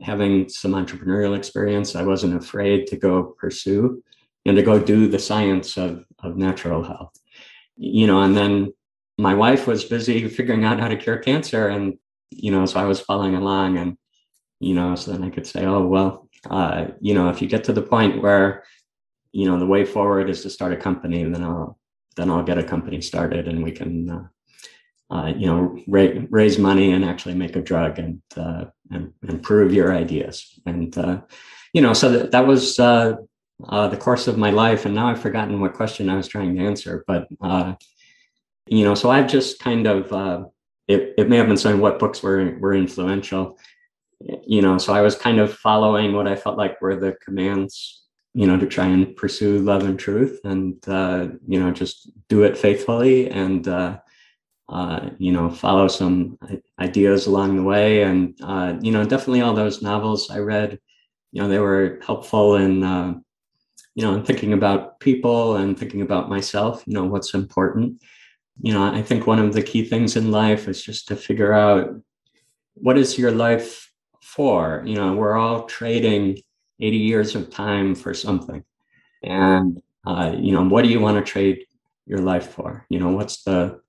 having some entrepreneurial experience, I wasn't afraid to go pursue and to go do the science of, of natural health. You know, and then my wife was busy figuring out how to cure cancer. And, you know, so I was following along and, you know, so then I could say, oh, well, uh, you know, if you get to the point where, you know, the way forward is to start a company, then I'll, then I'll get a company started and we can, uh, uh, you know, ra- raise money and actually make a drug and uh, and, and prove your ideas. And uh, you know, so that, that was uh, uh, the course of my life. And now I've forgotten what question I was trying to answer. But you know, so I've just kind of it, it may have been saying what books were were influential. You know, so I was kind of following what I felt like were the commands you know to try and pursue love and truth and uh, you know just do it faithfully and uh, uh, you know, follow some ideas along the way. And, uh, you know, definitely all those novels I read, you know, they were helpful in, uh, you know, in thinking about people and thinking about myself, you know, what's important. You know, I think one of the key things in life is just to figure out what is your life for? You know, we're all trading 80 years of time for something. And, uh, you know, what do you want to trade your life for? You know, what's the,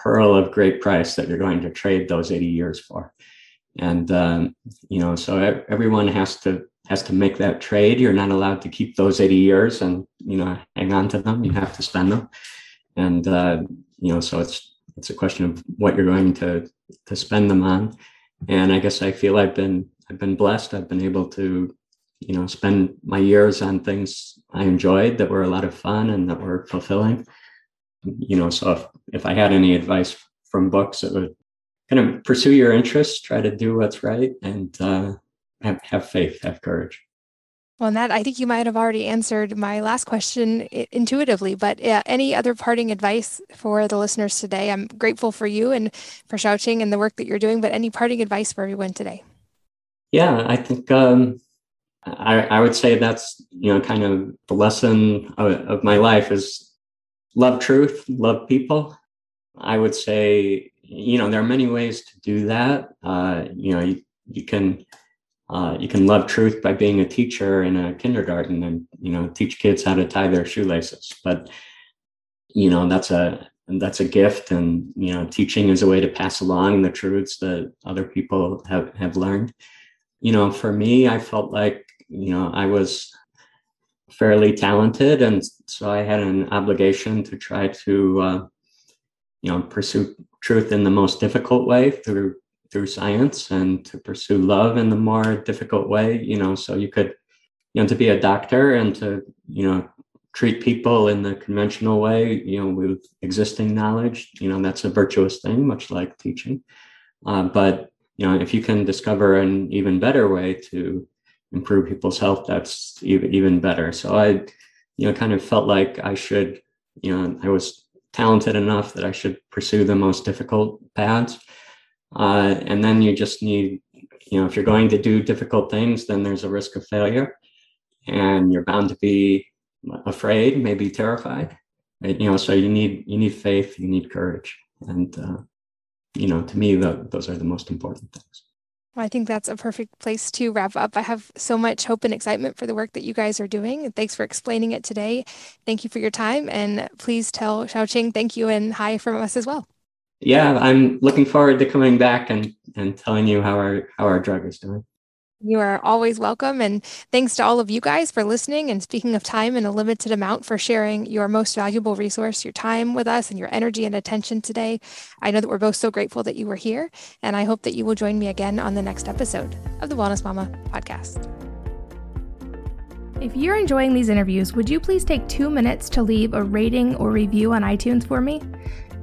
pearl of great price that you're going to trade those 80 years for. And um, you know, so everyone has to has to make that trade. You're not allowed to keep those 80 years and you know hang on to them. You have to spend them. And uh, you know, so it's it's a question of what you're going to to spend them on. And I guess I feel I've been I've been blessed. I've been able to you know spend my years on things I enjoyed that were a lot of fun and that were fulfilling you know, so if, if I had any advice from books, it would kind of pursue your interests, try to do what's right, and uh, have, have faith, have courage. Well, and that I think you might have already answered my last question intuitively, but uh, any other parting advice for the listeners today? I'm grateful for you and for Shou-Ching and the work that you're doing, but any parting advice for everyone today? Yeah, I think um, I, I would say that's you know kind of the lesson of, of my life is love truth, love people. I would say, you know, there are many ways to do that. Uh, you know, you, you can uh, you can love truth by being a teacher in a kindergarten and you know teach kids how to tie their shoelaces. But you know, that's a that's a gift, and you know, teaching is a way to pass along the truths that other people have have learned. You know, for me, I felt like you know I was fairly talented, and so I had an obligation to try to, uh, you know, pursue truth in the most difficult way through through science, and to pursue love in the more difficult way. You know, so you could, you know, to be a doctor and to, you know, treat people in the conventional way, you know, with existing knowledge. You know, that's a virtuous thing, much like teaching. Uh, but you know, if you can discover an even better way to improve people's health, that's even even better. So I, you know, kind of felt like I should, you know, I was talented enough that I should pursue the most difficult paths. Uh, and then you just need, you know, if you're going to do difficult things, then there's a risk of failure, and you're bound to be afraid, maybe terrified. You know, so you need you need faith, you need courage, and uh, you know, to me, the, those are the most important things. Well, I think that's a perfect place to wrap up. I have so much hope and excitement for the work that you guys are doing. And thanks for explaining it today. Thank you for your time. And please tell Shou-Ching thank you and hi from us as well. Yeah, I'm looking forward to coming back and, and telling you how our how our drug is doing. You are always welcome. And thanks to all of you guys for listening and speaking of time in a limited amount for sharing your most valuable resource, your time with us and your energy and attention today. I know that we're both so grateful that you were here. And I hope that you will join me again on the next episode of the Wellness Mama podcast. If you're enjoying these interviews, would you please take two minutes to leave a rating or review on iTunes for me?